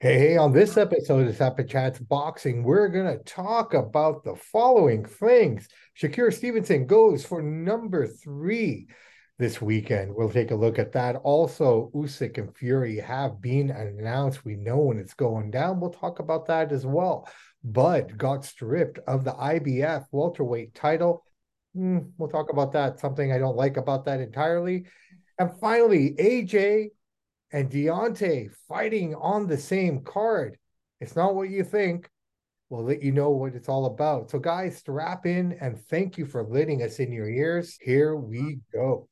Hey, hey, on this episode of Samp Chance Boxing, we're going to talk about the following things. Shakur Stevenson goes for number three this weekend. We'll take a look at that. Also, Usyk and Fury have been announced. We know when it's going down. We'll talk about that as well. Bud got stripped of the IBF welterweight title. Mm, we'll talk about that. Something I don't like about that entirely. And finally, AJ and Deontay fighting on the same card. It's not what you think. We'll let you know what it's all about. So, guys, strap in and thank you for letting us in your ears. Here we go.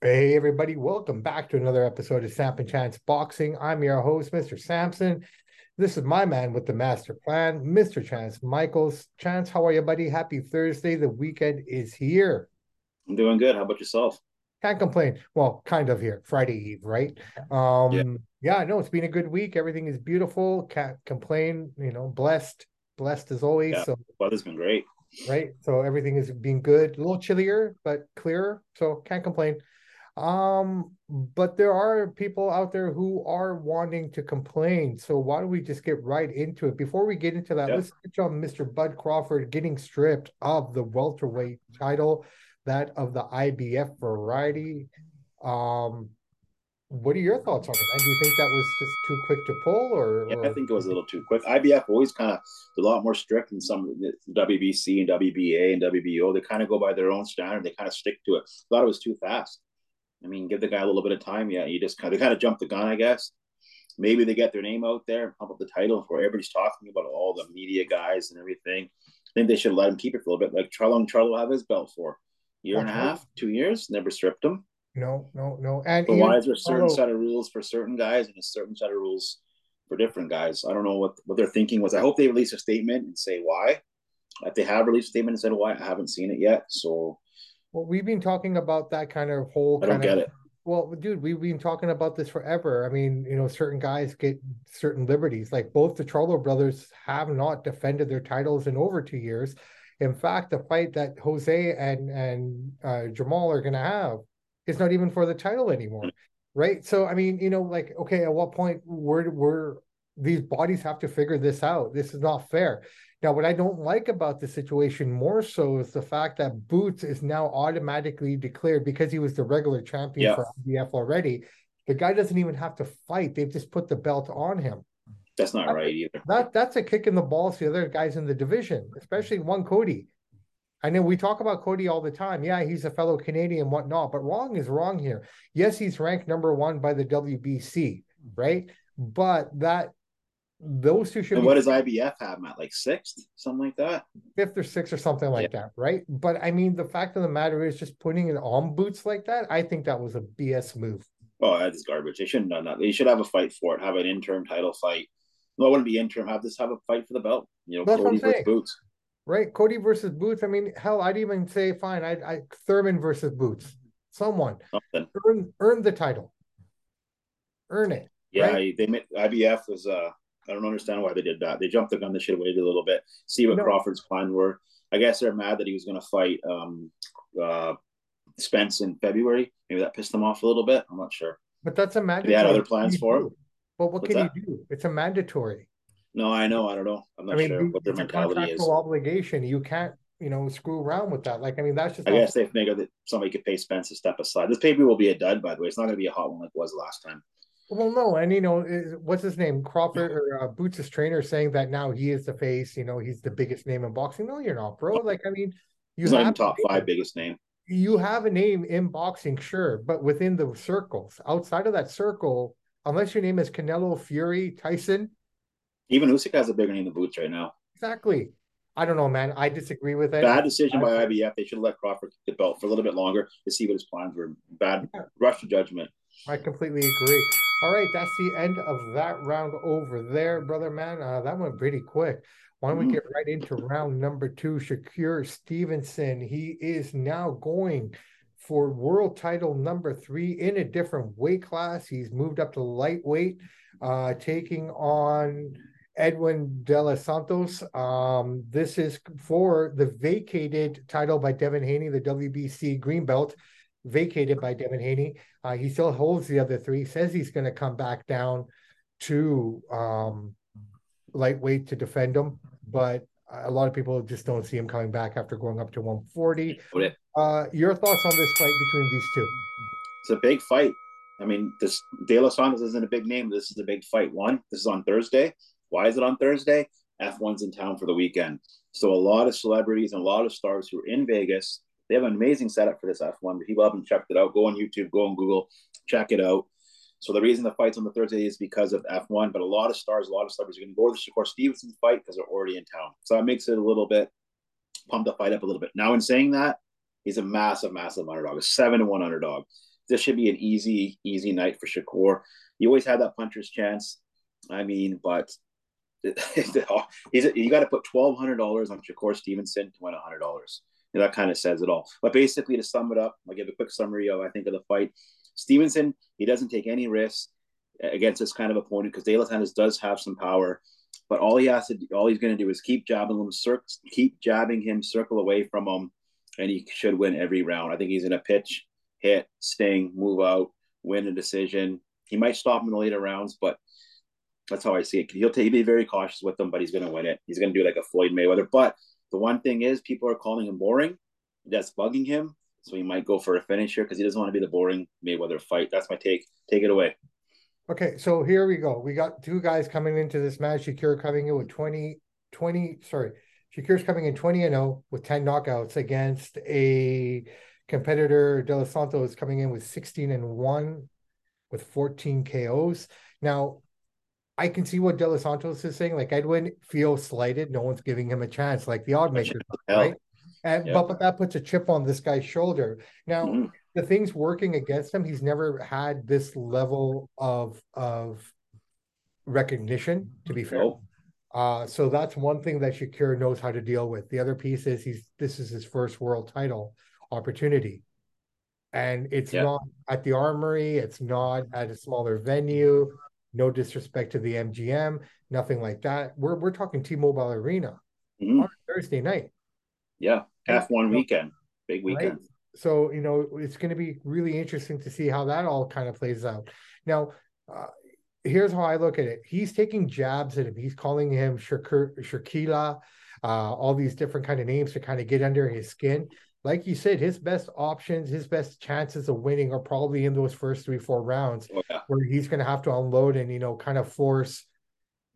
Hey, everybody, welcome back to another episode of Samp Chance Boxing. I'm your host, Mr. Sampson. This is my man with the master plan, Mr. Chance Michaels. Chance, how are you, buddy? Happy Thursday. The weekend is here. I'm doing good. How about yourself? Can't complain. Well, kind of here. Friday Eve, right? Um, yeah. yeah, no, it's been a good week. Everything is beautiful. Can't complain, you know, blessed, blessed as always. Yeah, so weather's been great. Right. So everything is being good. A little chillier, but clearer. So can't complain. Um, but there are people out there who are wanting to complain. So why don't we just get right into it? Before we get into that, yep. let's touch on Mr. Bud Crawford getting stripped of the welterweight title, that of the IBF variety. Um, what are your thoughts on it? And do you think that was just too quick to pull, or, yeah, or... I think it was a little too quick. IBF always kind of a lot more strict than some WBC and WBA and WBO. They kind of go by their own standard. They kind of stick to it. I thought it was too fast. I mean, give the guy a little bit of time. Yeah, you just kind of they kind of jump the gun, I guess. Maybe they get their name out there, pump up the title where everybody's talking about all the media guys and everything. I think they should let him keep it for a little bit. Like Charlo and Charlo have his belt for year and a half, two years, never stripped him. No, no, no. And but why is there a certain set of rules for certain guys and a certain set of rules for different guys? I don't know what what their thinking was. I hope they release a statement and say why. If they have released a statement and said why, I haven't seen it yet. So well, we've been talking about that kind of whole. I don't get of, it. Well, dude, we've been talking about this forever. I mean, you know, certain guys get certain liberties. Like both the Charlo brothers have not defended their titles in over two years. In fact, the fight that Jose and and uh, Jamal are going to have is not even for the title anymore, right? So, I mean, you know, like, okay, at what point were were these bodies have to figure this out? This is not fair. Now, what I don't like about the situation more so is the fact that Boots is now automatically declared because he was the regular champion yeah. for IBF already. The guy doesn't even have to fight; they've just put the belt on him. That's not that, right either. That that's a kick in the balls to the other guys in the division, especially one Cody. I know we talk about Cody all the time. Yeah, he's a fellow Canadian, whatnot, but wrong is wrong here. Yes, he's ranked number one by the WBC, right? But that those two should. And what does IBF have at like sixth, something like that? Fifth or sixth or something like yeah. that, right? But I mean, the fact of the matter is, just putting it on boots like that, I think that was a BS move. Oh, that's garbage. They shouldn't have done that. They should have a fight for it. Have an interim title fight. No, it wouldn't be interim. Have this have a fight for the belt. You know, that's Cody versus Boots. Right, Cody versus Boots. I mean, hell, I'd even say fine. I, I Thurman versus Boots. Someone Something. earn earn the title. Earn it. Yeah, right? they IBF was uh I don't understand why they did that. They jumped the gun. They should have waited a little bit, see what no. Crawford's plans were. I guess they're mad that he was going to fight um, uh, Spence in February. Maybe that pissed them off a little bit. I'm not sure. But that's a mandatory. They had other plans for him. But what What's can that? you do? It's a mandatory. No, I know. I don't know. I'm not I mean, sure what their mentality is. obligation. You can't, you know, screw around with that. Like, I mean, that's just. I guess they think that somebody could pay Spence a step aside. This pay will be a dud, by the way. It's not going to be a hot one like it was last time. Well, no, and you know, what's his name? Crawford or uh, Boots' trainer saying that now he is the face. You know, he's the biggest name in boxing. No, you're not, bro. Like, I mean, you he's have top five biggest name. You have a name in boxing, sure, but within the circles, outside of that circle, unless your name is Canelo, Fury, Tyson, even Usyk has a bigger name than Boots right now. Exactly. I don't know, man. I disagree with it. Bad decision by IBF. They should have let Crawford get the belt for a little bit longer to see what his plans were. Bad yeah. rush to judgment. I completely agree. All right, that's the end of that round over there, brother man. Uh, that went pretty quick. Why don't we mm. get right into round number two? Shakur Stevenson. He is now going for world title number three in a different weight class. He's moved up to lightweight, uh, taking on Edwin De Los Santos. Um, this is for the vacated title by Devin Haney, the WBC green belt, vacated by Devin Haney. Uh, he still holds the other three. Says he's going to come back down to um, lightweight to defend him, but a lot of people just don't see him coming back after going up to 140. Uh, your thoughts on this fight between these two? It's a big fight. I mean, this De Los Santos isn't a big name. This is a big fight. One, this is on Thursday. Why is it on Thursday? F1's in town for the weekend. So a lot of celebrities and a lot of stars who are in Vegas. They have an amazing setup for this F1. People haven't checked it out. Go on YouTube, go on Google, check it out. So the reason the fight's on the Thursday is because of F1, but a lot of stars, a lot of celebrities are going to go to the Shakur Stevenson fight because they're already in town. So that makes it a little bit pump the fight up a little bit. Now, in saying that, he's a massive, massive underdog, a seven to one underdog. This should be an easy, easy night for Shakur. You always had that puncher's chance. I mean, but he's you got to put twelve hundred dollars on Shakur Stevenson to win hundred dollars. That kind of says it all. But basically, to sum it up, I'll give a quick summary of I think of the fight. Stevenson, he doesn't take any risks against this kind of opponent because De Los Santos does have some power. But all he has to, all he's going to do is keep jabbing him, cir- keep jabbing him, circle away from him, and he should win every round. I think he's going to pitch, hit, sting, move out, win a decision. He might stop him in the later rounds, but that's how I see it. He'll, t- he'll be very cautious with them, but he's going to win it. He's going to do like a Floyd Mayweather. But the one thing is, people are calling him boring. That's bugging him. So he might go for a finish here because he doesn't want to be the boring Mayweather fight. That's my take. Take it away. Okay, so here we go. We got two guys coming into this match. Shakir coming in with 20, 20, sorry. Shakir's coming in 20 and 0 with 10 knockouts against a competitor, De Los is coming in with 16 and 1 with 14 KOs. Now, I can see what De Los Santos is saying. Like I wouldn't feels slighted. No one's giving him a chance, like the odd makers, right? And but but that puts a chip on this guy's shoulder. Now mm-hmm. the things working against him, he's never had this level of of recognition, to be fair. Nope. Uh, so that's one thing that Shakir knows how to deal with. The other piece is he's this is his first world title opportunity. And it's yeah. not at the armory, it's not at a smaller venue. No disrespect to the MGM, nothing like that. We're we're talking T-Mobile Arena mm-hmm. on Thursday night. Yeah, F1 weekend, big weekend. Right? So you know it's going to be really interesting to see how that all kind of plays out. Now, uh, here's how I look at it. He's taking jabs at him. He's calling him Shakir, Shakila, uh, all these different kind of names to kind of get under his skin. Like you said, his best options, his best chances of winning are probably in those first three, four rounds, oh, yeah. where he's going to have to unload and you know kind of force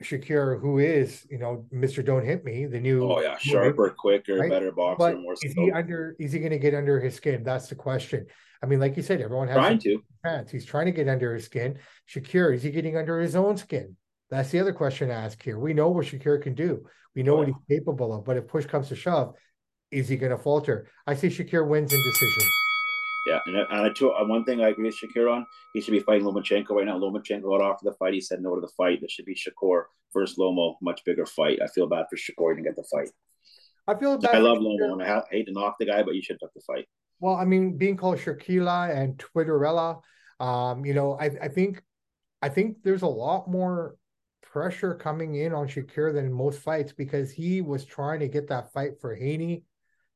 Shakir, who is, you know, Mr. Don't Hit Me, the new Oh yeah, sharper, quicker, right? better boxer, but more is he under is he gonna get under his skin? That's the question. I mean, like you said, everyone has trying to chance. He's trying to get under his skin. Shakir, is he getting under his own skin? That's the other question to ask here. We know what Shakir can do. We know oh, what he's capable of, but if push comes to shove, is he gonna falter? I say Shakir wins in decision. Yeah, and, and I too, uh, one thing I agree with Shakir on, he should be fighting Lomachenko right now. Lomachenko got off the fight. He said no to the fight. This should be Shakur versus Lomo, much bigger fight. I feel bad for Shakur to get the fight. I feel bad. I love Lomo and I hate to knock the guy, but you should have the fight. Well, I mean, being called Shakila and Twitterella, um, you know, I, I think, I think there's a lot more pressure coming in on Shakir than in most fights because he was trying to get that fight for Haney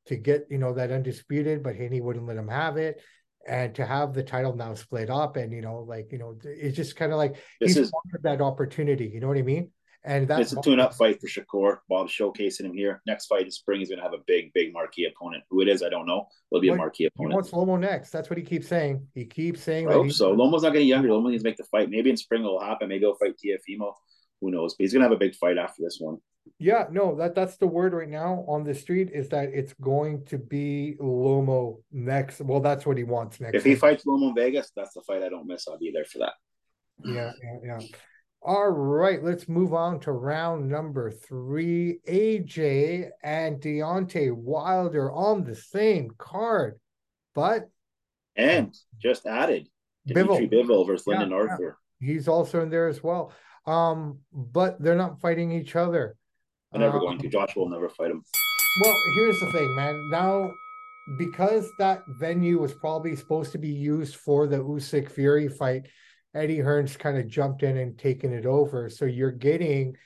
to get you know that undisputed, but Haney wouldn't let him have it. And to have the title now split up, and you know, like you know, it's just kind of like this he's is, wanted that opportunity. You know what I mean? And that's it's a tune-up fight for Shakur. Bob's showcasing him here. Next fight in spring, he's going to have a big, big marquee opponent. Who it is, I don't know. It'll be what, a marquee opponent. He wants Lomo next. That's what he keeps saying. He keeps saying. I hope so. Lomo's not getting younger. Lomo needs to make the fight. Maybe in spring it'll happen. Maybe he'll fight Teofimo. Who knows? But he's going to have a big fight after this one. Yeah, no, that that's the word right now on the street is that it's going to be Lomo next. Well, that's what he wants next. If he fights Lomo Vegas, that's the fight I don't miss. I'll be there for that. Yeah, yeah, yeah. All right, let's move on to round number three. AJ and Deontay Wilder on the same card, but and just added Dimitri Bivol, Bivol versus yeah, Lyndon Arthur. Yeah. He's also in there as well. Um, but they're not fighting each other. They're never um, going to. Josh will never fight him. Well, here's the thing, man. Now, because that venue was probably supposed to be used for the Usyk Fury fight, Eddie Hearn's kind of jumped in and taken it over. So you're getting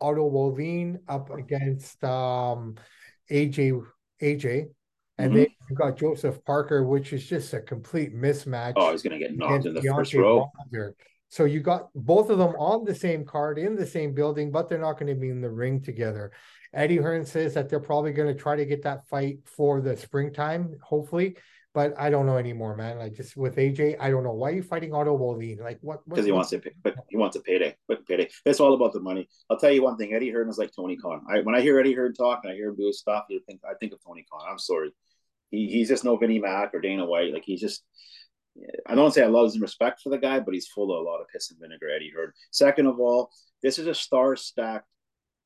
Otto Wallin up against um, AJ AJ, and mm-hmm. then you've got Joseph Parker, which is just a complete mismatch. Oh, he's gonna get knocked in the Deontay first row. So you got both of them on the same card in the same building, but they're not going to be in the ring together. Eddie Hearn says that they're probably going to try to get that fight for the springtime, hopefully. But I don't know anymore, man. Like just with AJ, I don't know why are you fighting Otto Wallin. Like what? Because he wants to, pay, but he wants a payday. But payday. It's all about the money. I'll tell you one thing. Eddie Hearn is like Tony Khan. I, when I hear Eddie Hearn talk and I hear him do his stuff, you think I think of Tony Khan. I'm sorry. He, he's just no Vinnie Mac or Dana White. Like he's just I don't say I love and respect for the guy, but he's full of a lot of piss and vinegar. Eddie Hearn. Second of all, this is a star stacked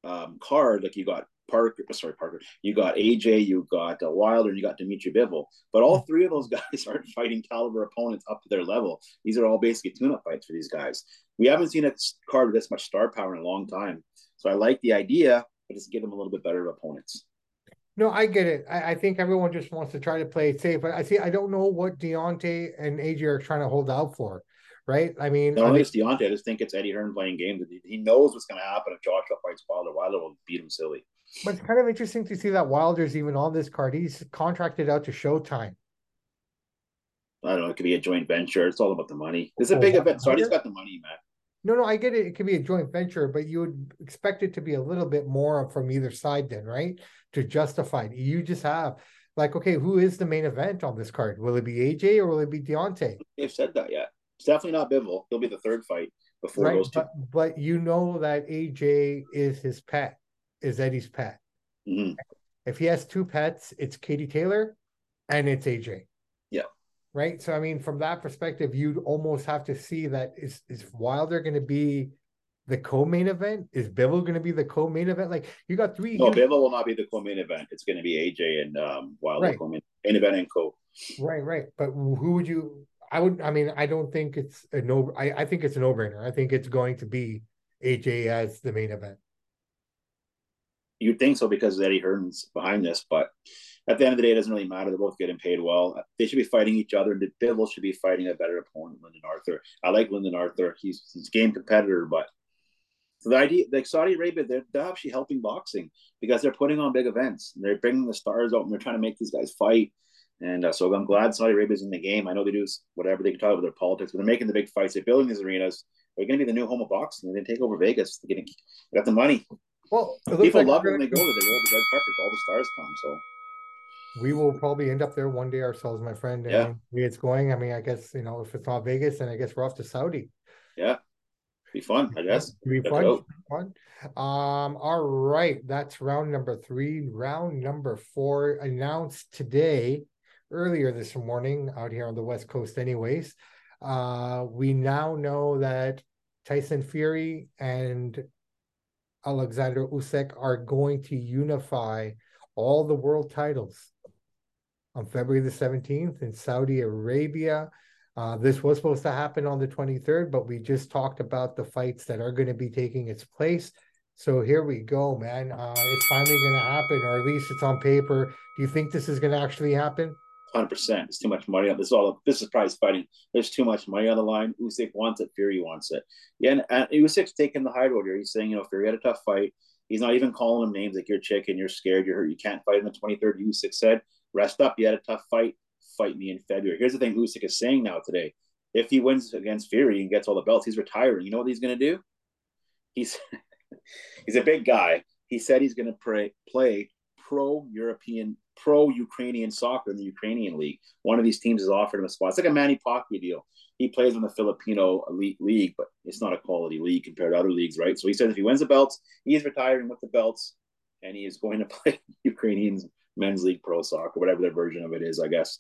um, card. Like you got Parker, sorry Parker, you got AJ, you got uh, Wilder, and you got Dimitri Bivol. But all three of those guys aren't fighting caliber opponents up to their level. These are all basically tune-up fights for these guys. We haven't seen a card with this much star power in a long time. So I like the idea, but just give them a little bit better opponents. No, I get it. I, I, think everyone just wants to try to play it safe. But I see, I don't know what Deontay and AJ are trying to hold out for, right? I mean, no, it's Deontay. I just think it's Eddie Hearn playing games. He knows what's going to happen if Joshua fights Wilder. Wilder will beat him silly. But it's kind of interesting to see that Wilder's even on this card. He's contracted out to Showtime. I don't know. It could be a joint venture. It's all about the money. It's a oh, big event. So he's got the money, man. No, no, I get it. It could be a joint venture, but you would expect it to be a little bit more from either side, then, right? To justify it. You just have like, okay, who is the main event on this card? Will it be AJ or will it be Deontay? They've said that yet. It's definitely not Bivol. He'll be the third fight before right, those two. But, but you know that AJ is his pet, is Eddie's pet. Mm-hmm. If he has two pets, it's Katie Taylor and it's AJ right? So I mean, from that perspective, you'd almost have to see that is is Wilder going to be the co-main event? Is Bivol going to be the co-main event? Like you got three. No, Bivol will not be the co-main event. It's going to be AJ and um, Wilder right. co-main event and co. Right, right. But who would you? I would. I mean, I don't think it's a no. I, I think it's a no-brainer. I think it's going to be AJ as the main event. You'd think so because Eddie Hearn's behind this, but at the end of the day, it doesn't really matter. They're both getting paid well. They should be fighting each other. The Bivol should be fighting a better opponent, Lyndon Arthur. I like Lyndon Arthur. He's, he's a game competitor, but so the idea, like Saudi Arabia, they're, they're actually helping boxing because they're putting on big events. They're bringing the stars out and they're trying to make these guys fight. And uh, so I'm glad Saudi Arabia's in the game. I know they do whatever they can talk about their politics, but they're making the big fights. They're building these arenas. They're going to be the new home of boxing. They're going to take over Vegas. They're getting, they got the money. Well, people like love it when they go there. They roll the red carpet. All the stars come. So we will probably end up there one day ourselves, my friend. And yeah. it's going. I mean, I guess, you know, if it's not Vegas, then I guess we're off to Saudi. Yeah. Be fun, I guess. Be fun. fun. Um, all right. That's round number three. Round number four announced today, earlier this morning, out here on the West Coast, anyways. Uh, we now know that Tyson Fury and Alexander Usyk are going to unify all the world titles on February the 17th in Saudi Arabia. Uh, this was supposed to happen on the 23rd, but we just talked about the fights that are going to be taking its place. So here we go, man. Uh, it's finally going to happen, or at least it's on paper. Do you think this is going to actually happen? Hundred percent. It's too much money. On this is all. This is prize fighting. There's too much money on the line. Usyk wants it. Fury wants it. Yeah, and, and Usyk's taking the high road here. He's saying, you know, Fury had a tough fight. He's not even calling him names like you're chicken, you're scared, you're hurt, you can't fight in the 23rd. Usyk said, rest up. You had a tough fight. Fight me in February. Here's the thing Usyk is saying now today. If he wins against Fury and gets all the belts, he's retiring. You know what he's going to do? He's he's a big guy. He said he's going to play pro European, pro Ukrainian soccer in the Ukrainian league. One of these teams has offered him a spot. It's like a Manny Pacquiao deal. He plays in the Filipino elite league, but it's not a quality league compared to other leagues, right? So he says if he wins the belts, he's retiring with the belts, and he is going to play Ukrainians men's league pro soccer, whatever their version of it is, I guess.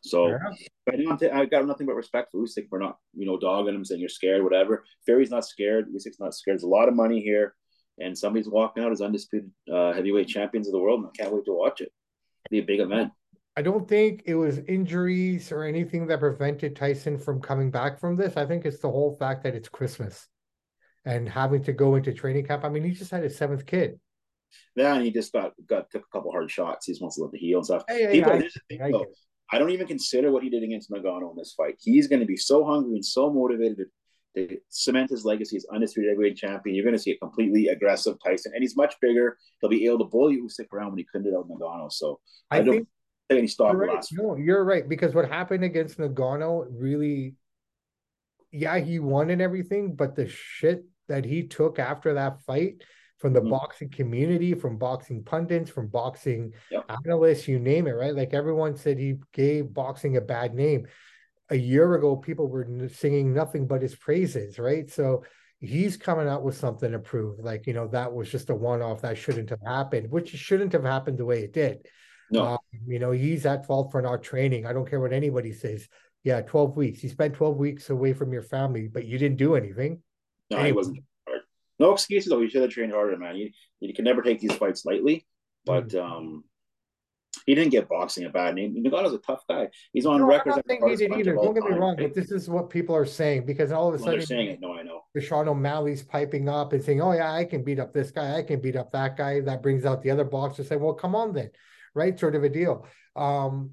So yeah. I, I got nothing but respect for Usyk for not, you know, dogging him, saying you're scared, whatever. Fury's not scared. Usyk's not scared. There's a lot of money here, and somebody's walking out as undisputed uh, heavyweight champions of the world, and I can't wait to watch it. It'll be a big event. I don't think it was injuries or anything that prevented Tyson from coming back from this. I think it's the whole fact that it's Christmas and having to go into training camp. I mean, he just had his seventh kid. And he just got got took a couple hard shots. He just wants to let the heal and stuff. Hey, People, I, thing, I, though, I, don't even consider what he did against Ngannou in this fight. He's going to be so hungry and so motivated. to cement his legacy as undisputed heavyweight champion. You're going to see a completely aggressive Tyson, and he's much bigger. He'll be able to bully Usyk around when he couldn't do that with Ngannou. So I, I don't think any stop right. last. No, you're right because what happened against Ngannou really, yeah, he won and everything, but the shit that he took after that fight from the mm-hmm. boxing community, from boxing pundits, from boxing yep. analysts, you name it, right? Like everyone said he gave boxing a bad name. A year ago, people were singing nothing but his praises, right? So he's coming out with something to prove. Like, you know, that was just a one off that shouldn't have happened, which shouldn't have happened the way it did. No. Um, you know, he's at fault for not training. I don't care what anybody says. Yeah, 12 weeks. You spent 12 weeks away from your family, but you didn't do anything. No, anyway. he wasn't no excuses though. You should have trained harder, man. You you can never take these fights lightly. But mm um, he didn't get boxing a bad name. Ngannou's a tough guy. He's on no, record. I don't think he did either. Don't get me wrong, right? but this is what people are saying because all of a well, sudden, saying it. No, I know. Sean O'Malley's piping up and saying, "Oh yeah, I can beat up this guy. I can beat up that guy." That brings out the other boxers saying, "Well, come on then," right? Sort of a deal. Um,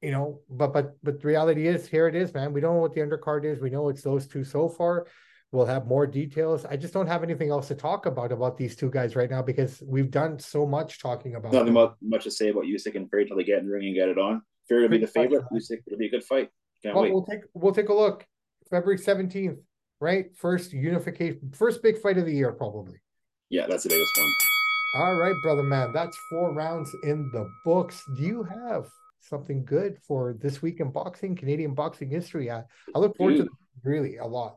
you know, but but but the reality is, here it is, man. We don't know what the undercard is. We know it's those two so far. We'll have more details. I just don't have anything else to talk about about these two guys right now because we've done so much talking about. Nothing them. much to say about Usyk and Fury till they get in the ring and get it on. Fury will be the favorite. Usyk it'll be a good fight. Can't well, wait. We'll take we'll take a look. February seventeenth, right? First unification, first big fight of the year, probably. Yeah, that's the biggest one. All right, brother man. That's four rounds in the books. Do you have something good for this week in boxing, Canadian boxing history? I, I look forward Dude. to really a lot.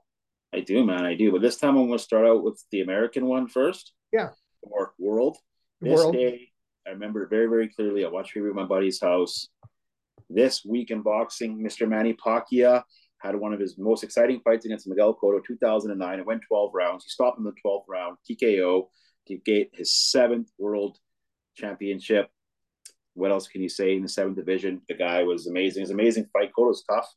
I do, man. I do. But this time I'm going to start out with the American one first. Yeah. Or World. This World. day, I remember very, very clearly. I watched review at my buddy's house. This week in boxing, Mr. Manny Pacquiao had one of his most exciting fights against Miguel Cotto, 2009. It went 12 rounds. He stopped in the 12th round, TKO, to get his seventh world championship. What else can you say in the seventh division? The guy was amazing. It was amazing fight. Cotto's tough.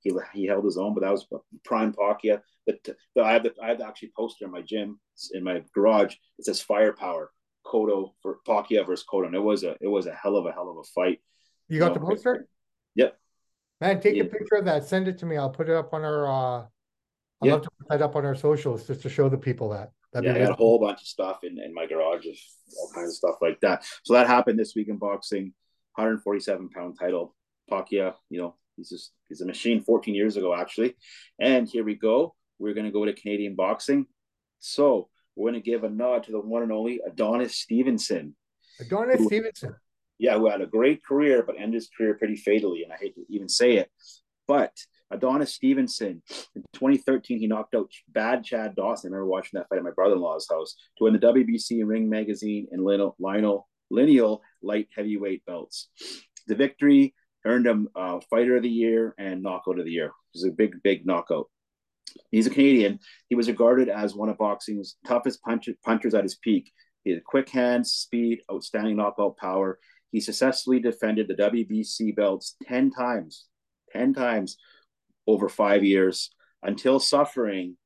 He, he held his own, but that was prime Pacquiao. But I have the, I have the actually poster in my gym in my garage. It says firepower Cotto for Pacquiao versus Cotto. And it was a it was a hell of a hell of a fight. You got so, the poster? Yep. Man, take yeah. a picture of that. Send it to me. I'll put it up on our. uh I'd yep. love to put that up on our socials just to show the people that. That'd yeah, I had a whole bunch of stuff in, in my garage of all kinds of stuff like that. So that happened this week in boxing. 147 pound title. Pacquiao, you know, He's just he's a machine 14 years ago, actually. And here we go. We're going to go to Canadian boxing. So we're going to give a nod to the one and only Adonis Stevenson. Adonis who, Stevenson. Yeah, who had a great career, but ended his career pretty fatally. And I hate to even say it. But Adonis Stevenson, in 2013, he knocked out bad Chad Dawson. I remember watching that fight at my brother in law's house to win the WBC Ring Magazine and Lionel, Lionel lineal light heavyweight belts. The victory earned him uh, Fighter of the Year and Knockout of the Year. Was a big, big knockout. He's a Canadian. He was regarded as one of boxing's toughest punch- punchers at his peak. He had quick hands, speed, outstanding knockout power. He successfully defended the WBC belts 10 times, 10 times over five years until suffering,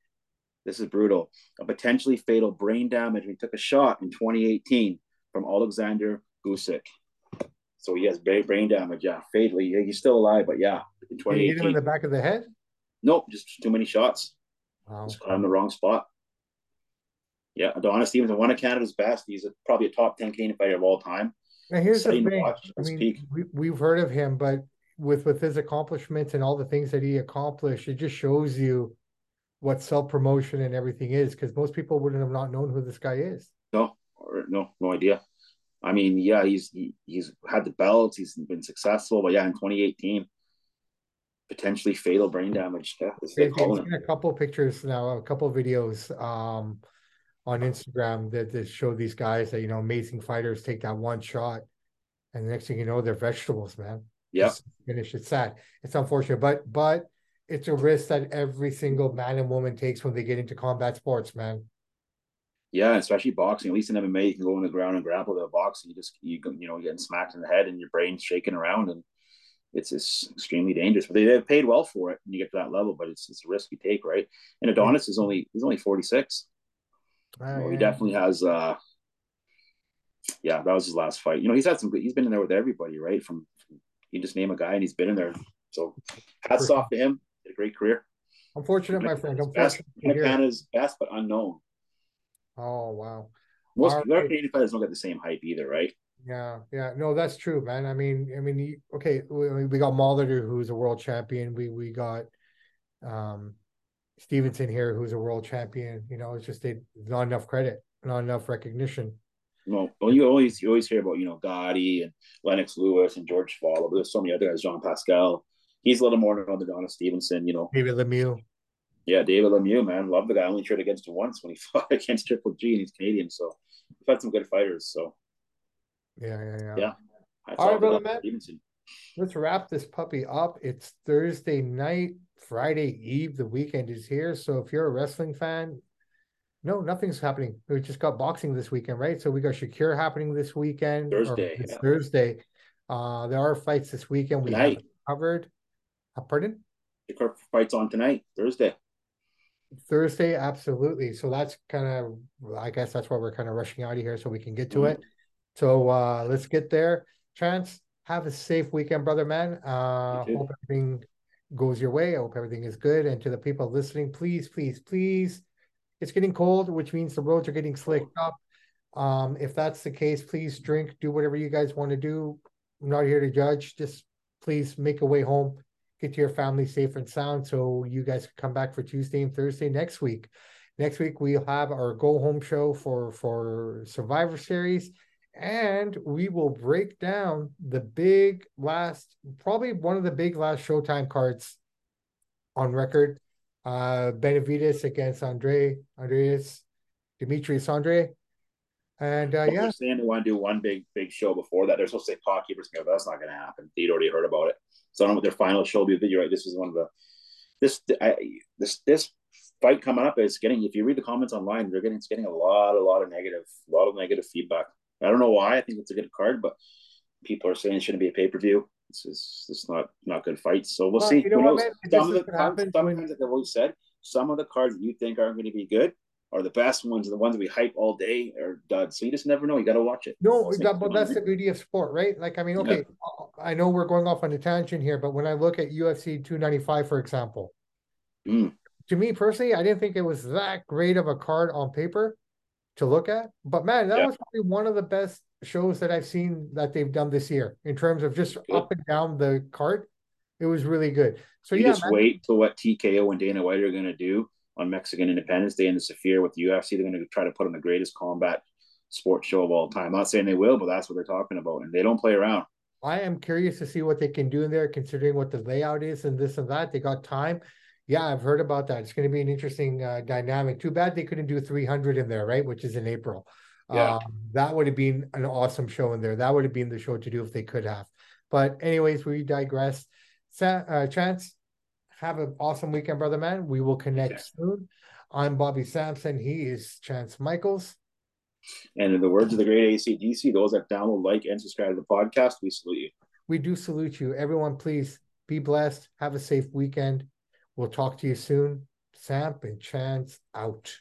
this is brutal, a potentially fatal brain damage. He took a shot in 2018 from Alexander Usyk. So he has brain damage. Yeah, fatally. He's still alive, but yeah. In Did you hit him in the back of the head? Nope, just too many shots. Wow. Just caught him the wrong spot. Yeah, Adonis Stevenson, one of Canada's best. He's a, probably a top 10 Canadian fighter of all time. Now, here's the thing. I mean, we, we've heard of him, but with with his accomplishments and all the things that he accomplished, it just shows you what self promotion and everything is. Because most people wouldn't have not known who this guy is. No, or no, no idea. I mean, yeah, he's he, he's had the belts, he's been successful, but yeah, in 2018, potentially fatal brain damage. Yeah, seen a couple pictures now, a couple videos um, on Instagram that, that show these guys that you know amazing fighters take that one shot, and the next thing you know, they're vegetables, man. Yeah, finish. It's sad. It's unfortunate, but but it's a risk that every single man and woman takes when they get into combat sports, man. Yeah, especially boxing. At least in MMA, you can go on the ground and grapple. The boxing, you just you you know getting smacked in the head and your brain's shaking around, and it's, it's extremely dangerous. But they, they've paid well for it when you get to that level. But it's it's a risk you take, right? And Adonis is only he's only forty six. Oh, so yeah. He definitely has. uh Yeah, that was his last fight. You know, he's had some. He's been in there with everybody, right? From, from you just name a guy and he's been in there. So hats off to him. Did a great career. Unfortunate, my friend. Best, Unfortunate. Canada's best but unknown. Oh wow. Most All right. Canadian fighters don't get the same hype either, right? Yeah, yeah, no, that's true, man. I mean, I mean, okay, we, we got Molitor, who's a world champion. We we got um Stevenson here, who's a world champion. You know, it's just they not enough credit, not enough recognition. Well, well, you always you always hear about you know Gatti and Lennox Lewis and George Fowler, but there's so many other guys. Jean Pascal, he's a little more known than Adonis Stevenson. You know, David Lemieux. Yeah, David Lemieux, man, love the guy. I only tried against him once when he fought against Triple G, and he's Canadian, so we've had some good fighters. So Yeah, yeah, yeah. Yeah. All right, brother, man. Stevenson. Let's wrap this puppy up. It's Thursday night, Friday Eve. The weekend is here. So if you're a wrestling fan, no, nothing's happening. We just got boxing this weekend, right? So we got Shakir happening this weekend. Thursday, yeah. Thursday. Uh, there are fights this weekend. We have Tonight. it covered. Uh, pardon? The fight's on tonight, Thursday. Thursday, absolutely. So that's kind of, I guess that's why we're kind of rushing out of here so we can get to Mhm. it. So uh let's get there. Chance, have a safe weekend, brother man. Uh hope everything goes your way. I hope everything is good. And to the people listening, please, please, please. It's getting cold, which means the roads are getting slicked up. Um, if that's the case, please drink, do whatever you guys want to do. I'm not here to judge. Just please make a way home, get to your family safe and sound so you guys can come back for Tuesday and Thursday next week. Next week we'll have our go home show for for Survivor Series, and we will break down the big last, probably one of the big last Showtime cards on record. Uh Benavidez against Andre Andreas Demetrius Andrade. And uh yeah, saying they want to do one big big show before that. They're supposed to say Keeper's but that's not going to happen. They'd already heard about it. So I don't know what their final show will be. But you're right. This is one of the this I, this this fight coming up is getting. If you read the comments online, they're getting it's getting a lot a lot of negative a lot of negative feedback. I don't know why. I think it's a good card, but people are saying it shouldn't be a pay per view. This is this is not not good fights. So we'll Well, see. you know Who what, knows? Some of the cards, sometimes, like I've always said, some of the cards you think aren't going to be good are the best ones, the ones that we hype all day are duds. So you just never know. You got to watch it. No, that, but that's the beauty of sport, right? Like, I mean, okay, uh, I know we're going off on a tangent here, but when I look at UFC 295, for example, Mm. to me personally, I didn't think it was that great of a card on paper to look at. But man, that Yeah. was probably one of the best shows that I've seen that they've done this year in terms of just Good. up and down the card. It was really good. So you yeah, just man, wait till what TKO and Dana White are going to do on Mexican Independence Day in the Sphere with the UFC. They're going to try to put on the greatest combat sports show of all time. I'm not saying they will, but that's what they're talking about, and they don't play around. I am curious to see what they can do in there, considering what the layout is and this and that. They got time. Yeah, I've heard about that. It's going to be an interesting uh, dynamic. Too bad they couldn't do 300 in there, right? Which is in April. Yeah. Um, that would have been an awesome show in there. That would have been the show to do if they could have. But anyways, we digress. Sa- uh, Chance, have an awesome weekend, brother man. We will connect soon. I'm Bobby Sampson. He is Chance Michaels. And in the words of the great ACDC, those that download, like, and subscribe to the podcast, we salute you. we do salute you. Everyone, please be blessed. Have a safe weekend. We'll talk to you soon. Samp and Chance out.